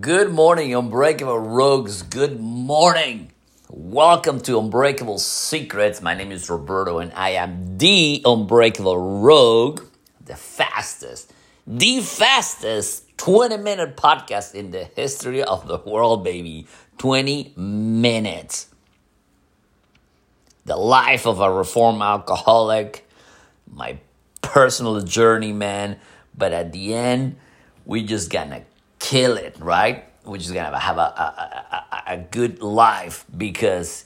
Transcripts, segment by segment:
Good morning, Unbreakable Rogues. Good morning. Welcome to Unbreakable Secrets. My name is Roberto and I am the Unbreakable Rogue, the fastest, the fastest 20 minute podcast in the history of the world, baby. 20 minutes. The life of a reformed alcoholic, my personal journey, man. But at the end, we just gonna kill it, right? We're just gonna have a, a, a, a good life because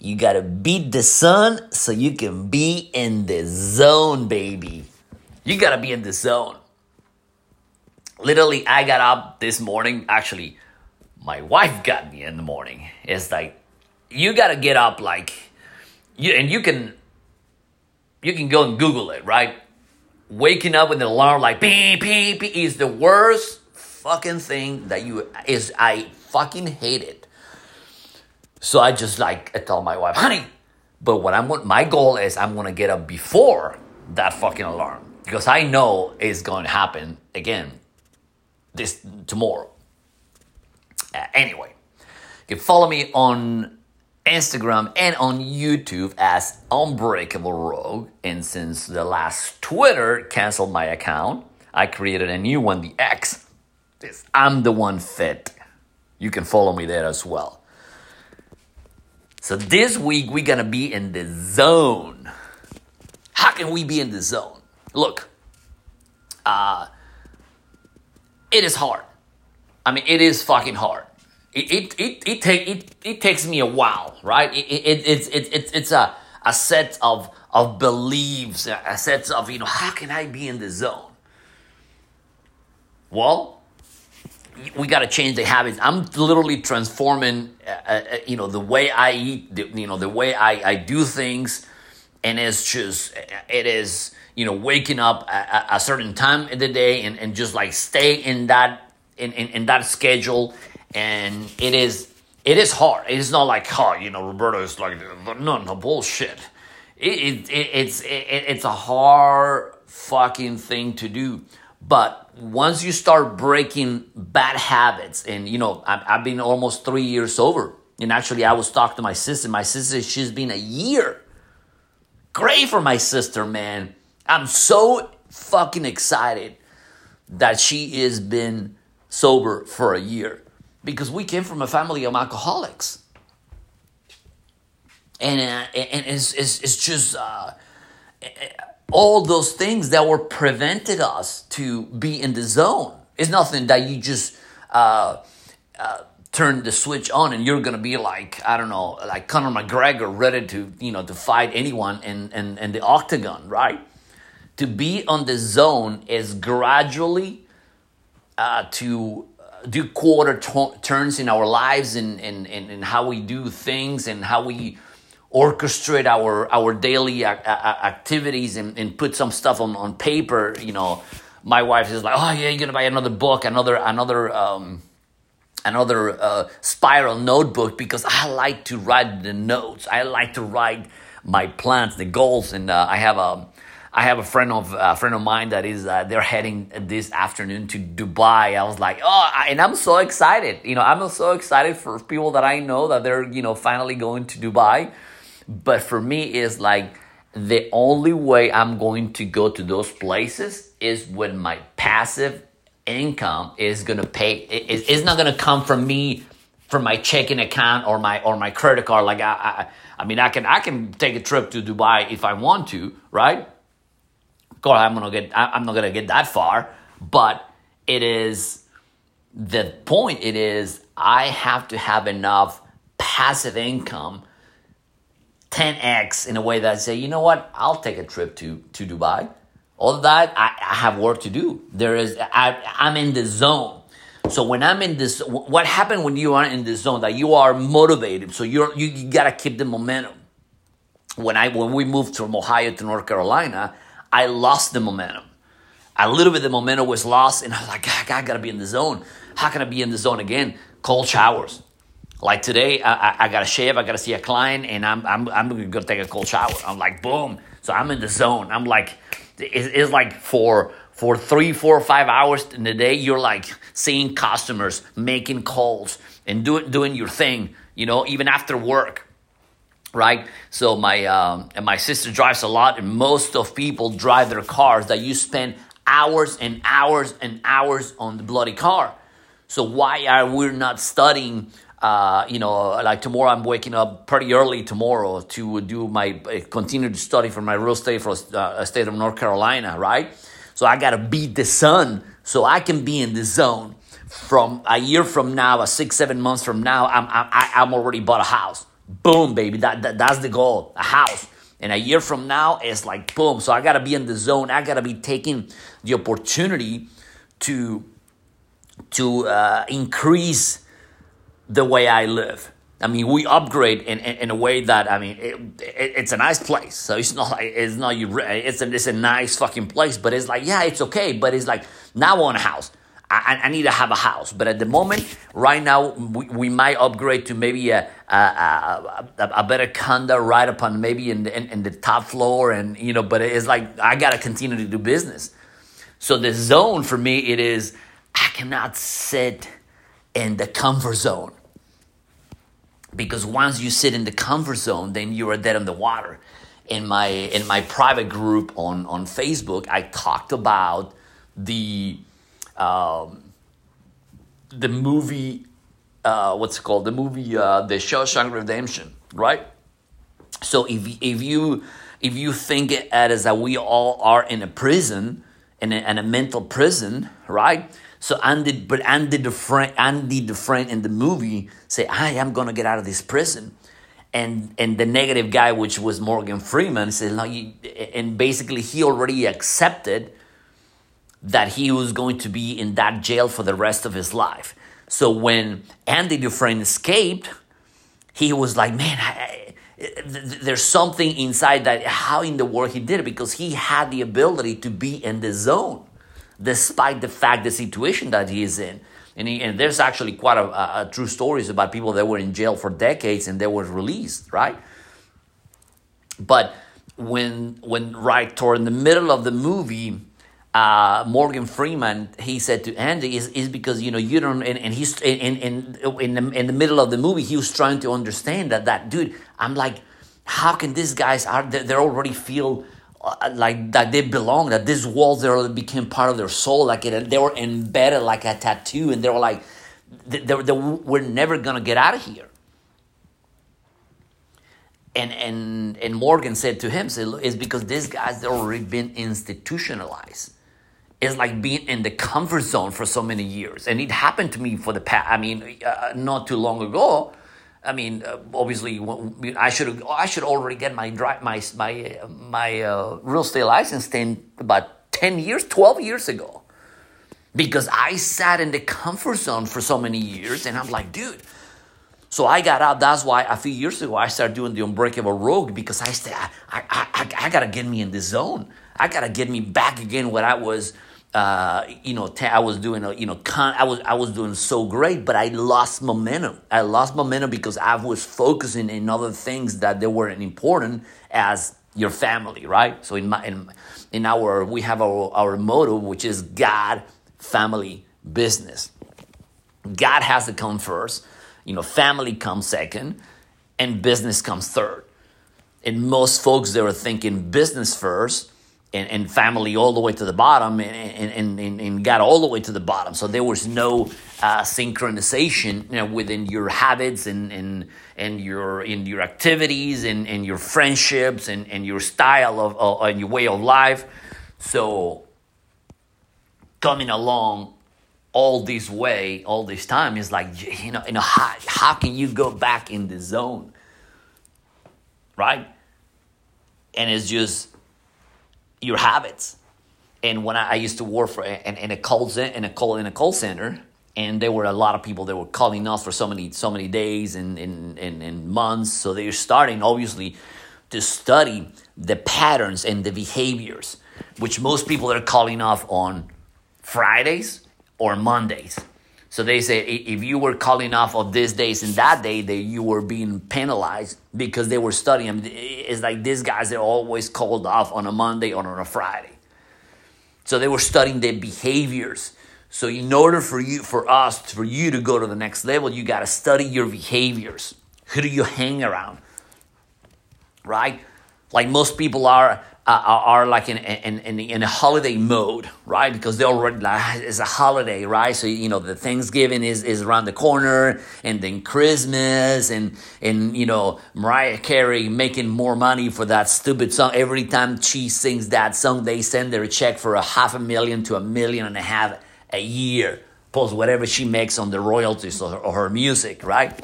you gotta beat the sun so you can be in the zone, baby. You gotta be in the zone. Literally, I got up this morning. Actually, my wife got me in the morning. It's like you gotta get up like you and you can you can go and Google it, right? Waking up with an alarm like beep beep beep is the worst fucking thing that you is I fucking hate it. So I just like I tell my wife, honey, but what I'm my goal is I'm gonna get up before that fucking alarm because I know it's to happen again this tomorrow. Uh, anyway, you can follow me on Instagram and on YouTube as Unbreakable Rogue. And since the last Twitter canceled my account, I created a new one, the X. This I'm the one fit. You can follow me there as well. So this week we're gonna be in the zone. How can we be in the zone? Look, uh, it is hard. I mean, it is fucking hard. It it it it, take, it, it takes me a while, right? It, it, it's it, it, it's a a set of of beliefs, a set of you know, how can I be in the zone? Well, we got to change the habits. I'm literally transforming, uh, uh, you know, the way I eat, the, you know, the way I, I do things, and it's just it is you know waking up a certain time in the day and, and just like stay in that in, in, in that schedule, and it is it is hard. It's not like oh you know Roberto is like no no bullshit. It, it, it it's it, it's a hard fucking thing to do, but once you start breaking bad habits, and you know, I've, I've been almost three years sober. And actually, I was talking to my sister. My sister, she's been a year. Great for my sister, man. I'm so fucking excited that she has been sober for a year because we came from a family of alcoholics. And, uh, and it's, it's, it's just. Uh, all those things that were prevented us to be in the zone. It's nothing that you just uh, uh, turn the switch on and you're gonna be like I don't know, like Conor McGregor, ready to you know to fight anyone in in, in the octagon, right? To be on the zone is gradually uh, to do quarter t- turns in our lives and, and, and, and how we do things and how we orchestrate our our daily activities and, and put some stuff on, on paper you know my wife is like oh yeah you're gonna buy another book another another um, another uh, spiral notebook because i like to write the notes i like to write my plans the goals and uh, i have a I have a friend of a friend of mine that is uh, they're heading this afternoon to Dubai. I was like, oh, and I'm so excited. You know, I'm so excited for people that I know that they're you know finally going to Dubai but for me, it's like the only way I'm going to go to those places is when my passive income is going to pay. It's not going to come from me from my checking account or my or my credit card. Like I, I, I mean, I can I can take a trip to Dubai if I want to, right? Of course, I'm gonna get. I'm not gonna get that far, but it is the point. It is I have to have enough passive income 10x in a way that I say, you know what, I'll take a trip to, to Dubai. All that, I, I have work to do. There is, I, I'm in the zone. So when I'm in this, what happened when you are in this zone that you are motivated? So you're you, you gotta keep the momentum. When I when we moved from Ohio to North Carolina, I lost the momentum. A little bit the momentum was lost, and I was like, I gotta be in the zone. How can I be in the zone again? Cold showers. Like today, I, I, I got to shave, I got to see a client, and I'm, I'm, I'm going to take a cold shower. I'm like, boom. So I'm in the zone. I'm like, it's, it's like for for three, four, five hours in the day, you're like seeing customers, making calls, and doing doing your thing. You know, even after work, right? So my um, and my sister drives a lot, and most of people drive their cars that you spend hours and hours and hours on the bloody car. So why are we not studying? Uh, you know, like tomorrow I'm waking up pretty early tomorrow to do my uh, continue to study for my real estate for uh, state of North Carolina, right? So I got to beat the sun so I can be in the zone. From a year from now, a six, seven months from now, I'm, I'm, I'm already bought a house. Boom, baby. That, that, that's the goal. A house. And a year from now, it's like boom. So I got to be in the zone. I got to be taking the opportunity to, to uh, increase the way I live. I mean, we upgrade in, in, in, a way that I mean, it, it, it's a nice place. So it's not like it's not you. It's a it's a nice fucking place. But it's like yeah, it's okay. But it's like now I want a house. I, I need to have a house. But at the moment, right now, we, we might upgrade to maybe a a, a, a better condo right upon maybe in the, in, in the top floor, and you know. But it's like I gotta continue to do business. So the zone for me, it is I cannot sit in the comfort zone because once you sit in the comfort zone, then you are dead in the water. In my in my private group on on Facebook, I talked about the um, the movie. Uh, what's it called? The movie uh, The Shawshank Redemption, right? So if if you if you think it as that we all are in a prison in a, in a mental prison, right? So Andy, but Andy Dufresne, Andy Dufresne in the movie say, "I am gonna get out of this prison," and and the negative guy, which was Morgan Freeman, said, "No," and basically he already accepted that he was going to be in that jail for the rest of his life. So when Andy Dufresne escaped, he was like, "Man, I, there's something inside that. How in the world he did it? Because he had the ability to be in the zone." Despite the fact the situation that he is in. And, he, and there's actually quite a, a, true stories about people that were in jail for decades and they were released, right? But when when right toward in the middle of the movie, uh, Morgan Freeman he said to Andy is is because you know you don't and, and he's in in in the, in the middle of the movie he was trying to understand that that dude I'm like how can these guys are they, they already feel like that they belong that these walls they became part of their soul like it, they were embedded like a tattoo and they were like they, they, they, we're never gonna get out of here. And and and morgan said to him said, it's because these guys they already been institutionalized. It's like being in the comfort zone for so many years. And it happened to me for the past i mean uh, not too long ago I mean, uh, obviously, I should I should already get my my my my uh, real estate license ten about ten years, twelve years ago, because I sat in the comfort zone for so many years, and I'm like, dude. So I got out. That's why a few years ago I started doing the Unbreakable Rogue because I said I I, I, I gotta get me in the zone. I gotta get me back again what I was uh, you know, I was doing, a, you know, con- I was I was doing so great, but I lost momentum. I lost momentum because I was focusing in other things that they weren't important as your family, right? So in my in, in our we have our our motto, which is God, family, business. God has to come first. You know, family comes second, and business comes third. And most folks they were thinking business first and, and family all the way to the bottom and, and, and, and got all the way to the bottom. So there was no uh, synchronization you know, within your habits and, and, and your in your activities and, and your friendships and, and your style of uh, and your way of life. So coming along all this way, all this time is like you know, you know how, how can you go back in the zone? Right? And it's just your habits. And when I, I used to work for in, in a call in a call in a call center, and there were a lot of people that were calling us for so many so many days and, and, and, and months. So they're starting obviously to study the patterns and the behaviors, which most people are calling off on Fridays or Mondays. So they say if you were calling off of these days and that day, that you were being penalized because they were studying. It's like these guys are always called off on a Monday or on a Friday. So they were studying their behaviors. So in order for you, for us, for you to go to the next level, you got to study your behaviors. Who do you hang around? Right? Like most people are uh, are like in, in, in, in, a holiday mode, right? Because they already like it's a holiday, right? So you know the Thanksgiving is, is around the corner, and then Christmas, and and you know Mariah Carey making more money for that stupid song. Every time she sings that song, they send her a check for a half a million to a million and a half a year, plus whatever she makes on the royalties or, or her music, right?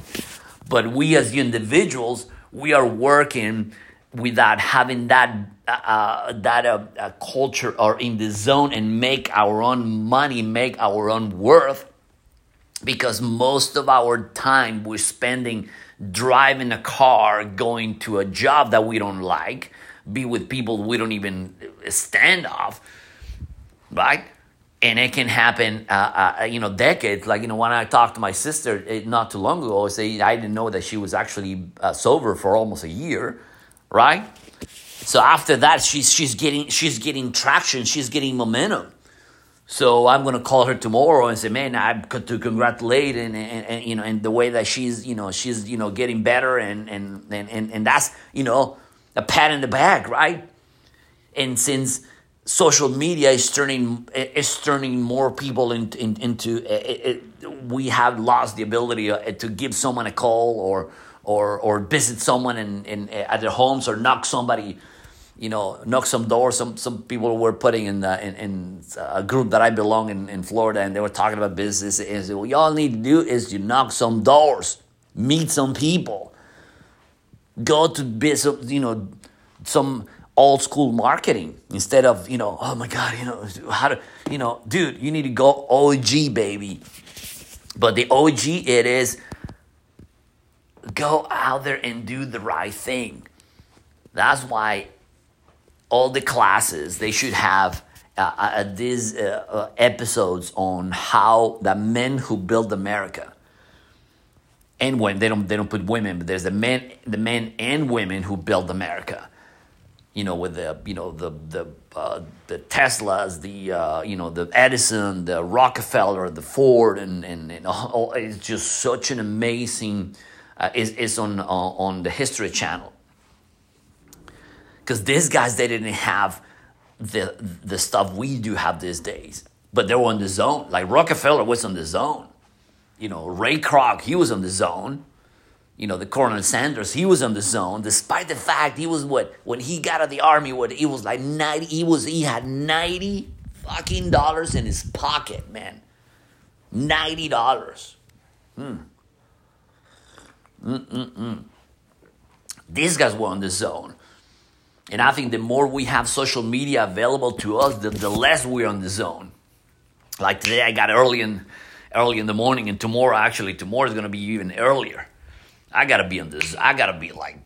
But we as individuals, we are working without having that uh, that uh, uh, culture or in the zone and make our own money, make our own worth, because most of our time we're spending driving a car, going to a job that we don't like, be with people we don't even stand off, right? And it can happen, uh, uh, you know, decades. Like, you know, when I talked to my sister eh, not too long ago, I say I didn't know that she was actually uh, sober for almost a year, right? So after that, she's she's getting she's getting traction. She's getting momentum. So I'm gonna call her tomorrow and say, man, I got to congratulate and, and, and, you know and the way that she's you know she's you know getting better and and and and, and that's you know a pat in the back, right? And since social media is turning is turning more people in, in, into it, it, we have lost the ability uh, to give someone a call or or or visit someone in, in at their homes or knock somebody you know, knock some doors. Some some people were putting in, the, in, in a group that I belong in in Florida, and they were talking about business. And said, what y'all need to do is you knock some doors, meet some people, go to business, you know, some old school marketing instead of you know, oh my god, you know, how to, you know, dude, you need to go OG baby. But the OG it is go out there and do the right thing. That's why all the classes they should have uh, uh, these uh, uh, episodes on how the men who built America and when they don't they don't put women but there's the men the men and women who built America you know with the you know the the uh, the Teslas the uh, you know the Edison the Rockefeller the Ford and and, and all, it's just such an amazing uh, is is on on the History Channel because these guys they didn't have the the stuff we do have these days, but they were on the zone. Like Rockefeller was on the zone. You know, Ray Kroc he was on the zone. You know, the Colonel Sanders he was on the zone, despite the fact he was what when he got out of the army, what he was like ninety. He was he had ninety fucking dollars in his pocket, man. Ninety dollars. Hmm. Mm-mm-mm. These guys were on the zone. And I think the more we have social media available to us, the, the less we're on the zone. Like today, I got early in early in the morning, and tomorrow, actually, tomorrow is gonna be even earlier. I gotta be in this. I gotta be like,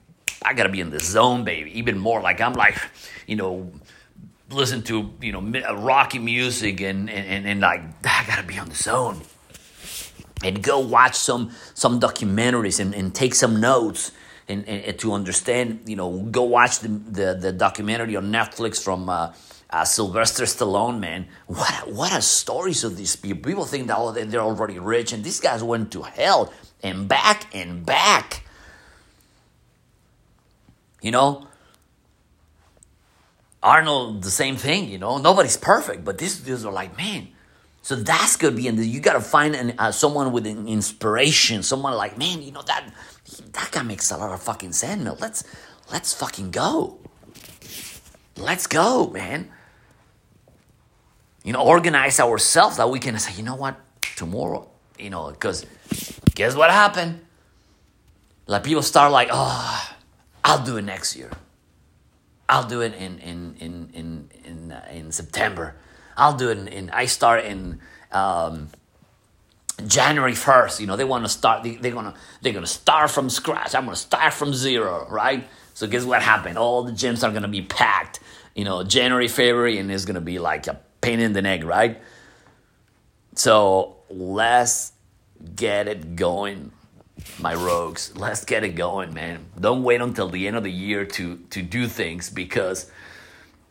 I gotta be in the zone, baby. Even more. Like I'm like, you know, listen to you know rocky music and and, and, and like I gotta be on the zone. And go watch some some documentaries and, and take some notes and, and, to understand, you know, go watch the, the, the documentary on Netflix from uh, uh, Sylvester Stallone, man. What what are stories of these people? People think that oh, they're already rich, and these guys went to hell and back and back. You know, Arnold, the same thing. You know, nobody's perfect, but these dudes are like, man. So that's gonna be, and you gotta find an, uh, someone with an inspiration, someone like, man, you know that that guy makes a lot of fucking sand mill. Let's let's fucking go. Let's go, man. You know, organize ourselves that we can say, you know what, tomorrow, you know, because guess what happened? Like people start like, oh, I'll do it next year. I'll do it in in in in in, uh, in September. I'll do it in, in I start in um, January 1st, you know, they want to start, they, they're going to, they're going to start from scratch. I'm going to start from zero, right? So guess what happened? All the gyms are going to be packed, you know, January, February, and it's going to be like a pain in the neck, right? So let's get it going, my rogues. Let's get it going, man. Don't wait until the end of the year to, to do things because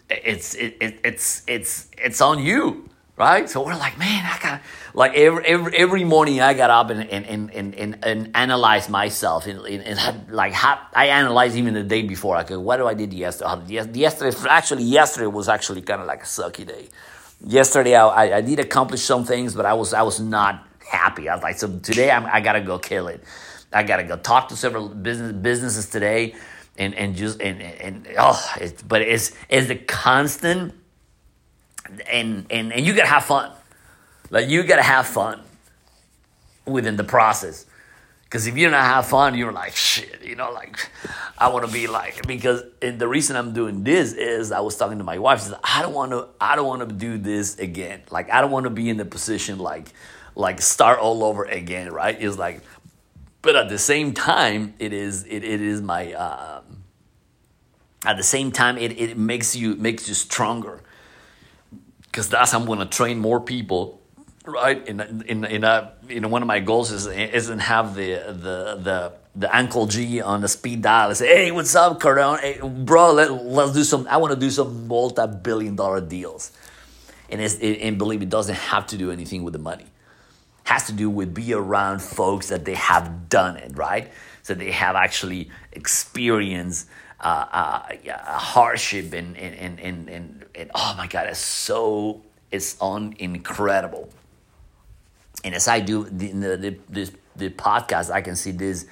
it's it, it, it's it's it's on you right? So we're like man i got like every every, every morning i got up and and and and, and, analyze myself and, and, and had, like how, i analyze even the day before. Go what do i did yesterday? Yesterday actually yesterday was actually kind of like a sucky day. Yesterday I, I did accomplish some things but i was i was not happy. I was like so today I'm, i gotta go kill it. I gotta go talk to several business businesses today and and just and and, and oh, but it's it's the constant and and and you gotta have fun, like you gotta have fun within the process. Because if you don't have fun, you're like shit. You know, like I want to be like because and the reason I'm doing this is I was talking to my wife. Said I don't want to. I don't want to do this again. Like I don't want to be in the position like like start all over again. Right? It's like but at the same time, it is it, it is my uh, at the same time it, it makes you makes you stronger because that's how I'm going to train more people right in in in a you know one of my goals is isn't have the the the the Uncle G on the speed dial and say, "Hey, what's up, Cardone? Hey, bro, let, let's do some. I want to do some multi-billion-dollar deals." And it's, it, and believe it doesn't have to do anything with the money has to do with be around folks that they have done it, right? So they have actually experienced uh, uh, hardship and, and, and, and, and, oh my God, it's so, it's on incredible. And as I do the, the, the, the podcast, I can see this,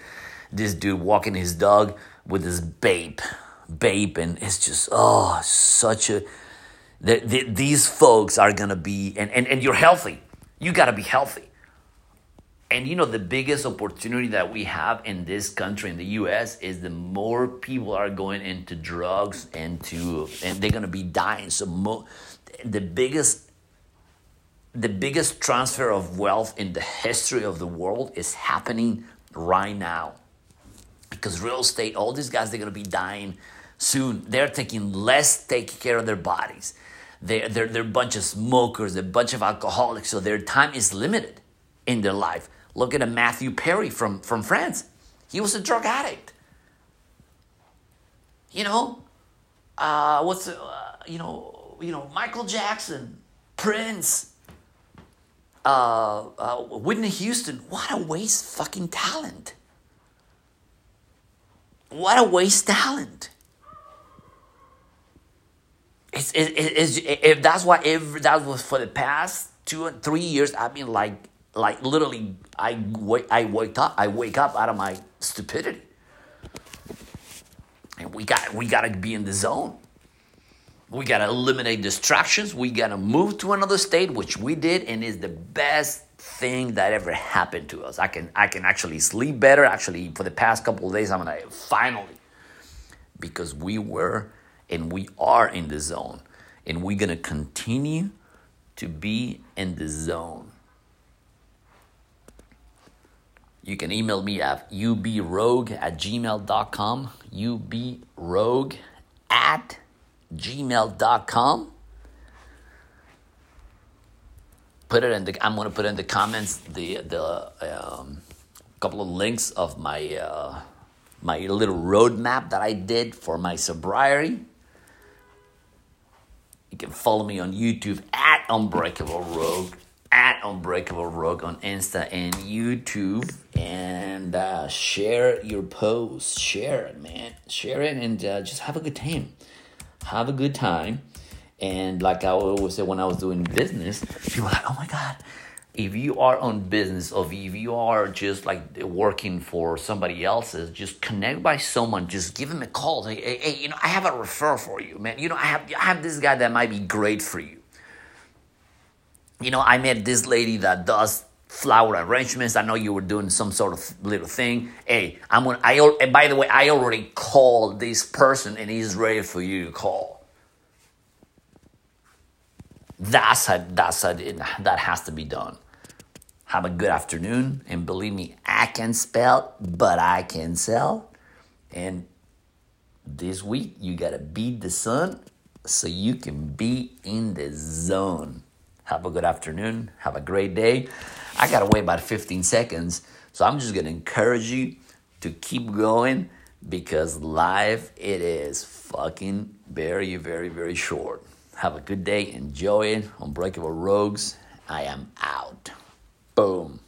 this dude walking his dog with his babe, babe, and it's just, oh, such a, the, the, these folks are gonna be, and, and, and you're healthy. You gotta be healthy and you know, the biggest opportunity that we have in this country, in the US, is the more people are going into drugs and to, and they're gonna be dying. So mo- the biggest the biggest transfer of wealth in the history of the world is happening right now. Because real estate, all these guys, they're gonna be dying soon. They're taking less take care of their bodies. They're, they're, they're a bunch of smokers, a bunch of alcoholics, so their time is limited in their life. Look at a Matthew Perry from, from Friends. He was a drug addict. You know, uh, what's uh, you know, you know, Michael Jackson, Prince, uh, uh, Whitney Houston. What a waste fucking talent. What a waste talent. It's, it, it, it's, if that's why every, that was for the past two and three years, I've been like like literally I wake I wake up I wake up out of my stupidity. And we got we gotta be in the zone. We gotta eliminate distractions. We gotta move to another state, which we did, and is the best thing that ever happened to us. I can I can actually sleep better. Actually, for the past couple of days, I'm gonna finally because we were and we are in the zone, and we're gonna continue to be in the zone. You can email me at ubrogue at gmail.com. ubrogue at gmail.com. Put it in the, I'm going to put in the comments the, the um, couple of links of my, uh, my little roadmap that I did for my sobriety. You can follow me on YouTube at Unbreakable Rogue at Unbreakable Rogue on Insta and YouTube. And uh, share your post. Share it, man. Share it and uh, just have a good time. Have a good time. And like I always say when I was doing business, people were like, oh my God, if you are on business or if you are just like working for somebody else's, just connect by someone. Just give them a call. Say, hey, hey, you know, I have a referral for you, man. You know, I have I have this guy that might be great for you you know, I met this lady that does flower arrangements. I know you were doing some sort of little thing. Hey, I'm gonna. I and by the way, I already called this person, and he's ready for you to call. That's a, that's a, that has to be done. Have a good afternoon, and believe me, I can spell, but I can sell. And this week, you gotta beat the sun so you can be in the zone. Have a good afternoon. Have a great day. I got wait about 15 seconds. So I'm just going to encourage you to keep going because life it is fucking very, very, very short. Have a good day. Enjoy it. Unbreakable Rogues. I am out. Boom.